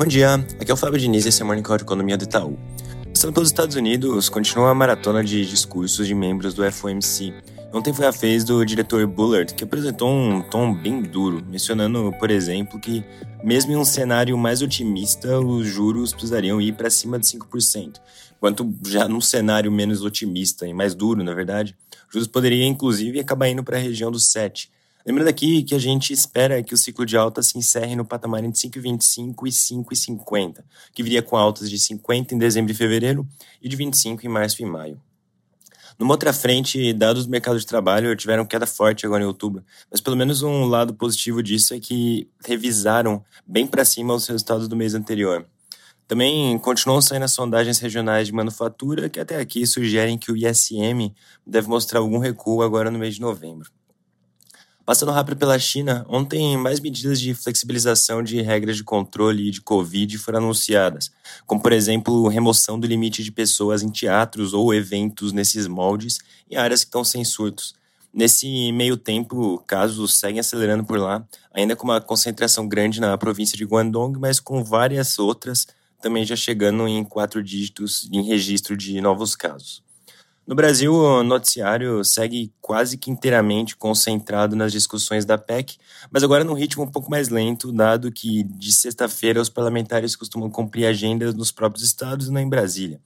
Bom dia, aqui é o Fábio Diniz e esse é o Morning Call de Economia do Itaú. Passando pelos Estados Unidos, continua a maratona de discursos de membros do FOMC. Ontem foi a vez do diretor Bullard, que apresentou um tom bem duro, mencionando, por exemplo, que mesmo em um cenário mais otimista, os juros precisariam ir para cima de 5%, enquanto já num cenário menos otimista e mais duro, na verdade, os juros poderiam inclusive acabar indo para a região dos 7%. Lembrando aqui que a gente espera que o ciclo de alta se encerre no patamar entre 5,25 e 5,50, que viria com altas de 50 em dezembro e fevereiro e de 25 em março e maio. Numa outra frente, dados do mercado de trabalho tiveram queda forte agora em outubro, mas pelo menos um lado positivo disso é que revisaram bem para cima os resultados do mês anterior. Também continuam saindo as sondagens regionais de manufatura, que até aqui sugerem que o ISM deve mostrar algum recuo agora no mês de novembro. Passando rápido pela China, ontem mais medidas de flexibilização de regras de controle de Covid foram anunciadas, como por exemplo remoção do limite de pessoas em teatros ou eventos nesses moldes em áreas que estão sem surtos. Nesse meio tempo, casos seguem acelerando por lá, ainda com uma concentração grande na província de Guangdong, mas com várias outras também já chegando em quatro dígitos em registro de novos casos. No Brasil, o noticiário segue quase que inteiramente concentrado nas discussões da PEC, mas agora num ritmo um pouco mais lento, dado que de sexta-feira os parlamentares costumam cumprir agendas nos próprios estados e não em Brasília.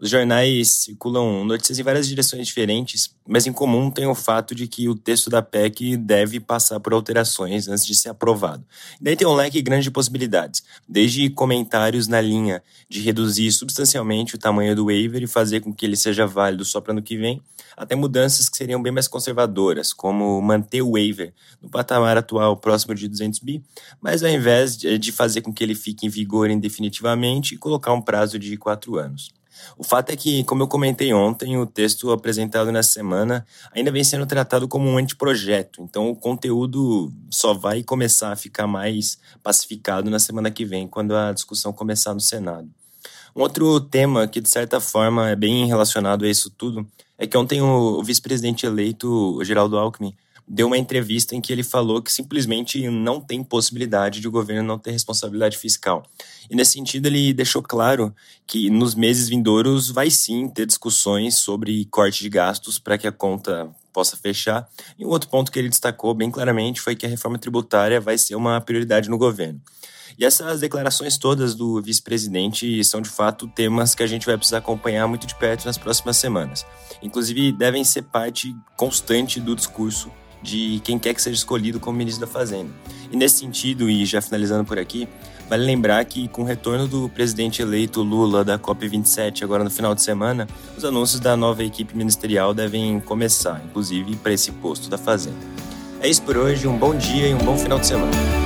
Os jornais circulam notícias em várias direções diferentes, mas em comum tem o fato de que o texto da PEC deve passar por alterações antes de ser aprovado. E daí tem um leque grande de possibilidades, desde comentários na linha de reduzir substancialmente o tamanho do waiver e fazer com que ele seja válido só para ano que vem, até mudanças que seriam bem mais conservadoras, como manter o waiver no patamar atual próximo de 200 bi, mas ao invés de fazer com que ele fique em vigor indefinitivamente, colocar um prazo de quatro anos. O fato é que, como eu comentei ontem, o texto apresentado nessa semana ainda vem sendo tratado como um anteprojeto, então o conteúdo só vai começar a ficar mais pacificado na semana que vem, quando a discussão começar no Senado. Um outro tema que, de certa forma, é bem relacionado a isso tudo é que ontem o vice-presidente eleito, Geraldo Alckmin, deu uma entrevista em que ele falou que simplesmente não tem possibilidade de o governo não ter responsabilidade fiscal. E nesse sentido, ele deixou claro que nos meses vindouros vai sim ter discussões sobre corte de gastos para que a conta possa fechar. E um outro ponto que ele destacou bem claramente foi que a reforma tributária vai ser uma prioridade no governo. E essas declarações todas do vice-presidente são de fato temas que a gente vai precisar acompanhar muito de perto nas próximas semanas. Inclusive, devem ser parte constante do discurso de quem quer que seja escolhido como ministro da Fazenda. E nesse sentido, e já finalizando por aqui, vale lembrar que com o retorno do presidente eleito Lula da COP27 agora no final de semana, os anúncios da nova equipe ministerial devem começar, inclusive para esse posto da Fazenda. É isso por hoje, um bom dia e um bom final de semana.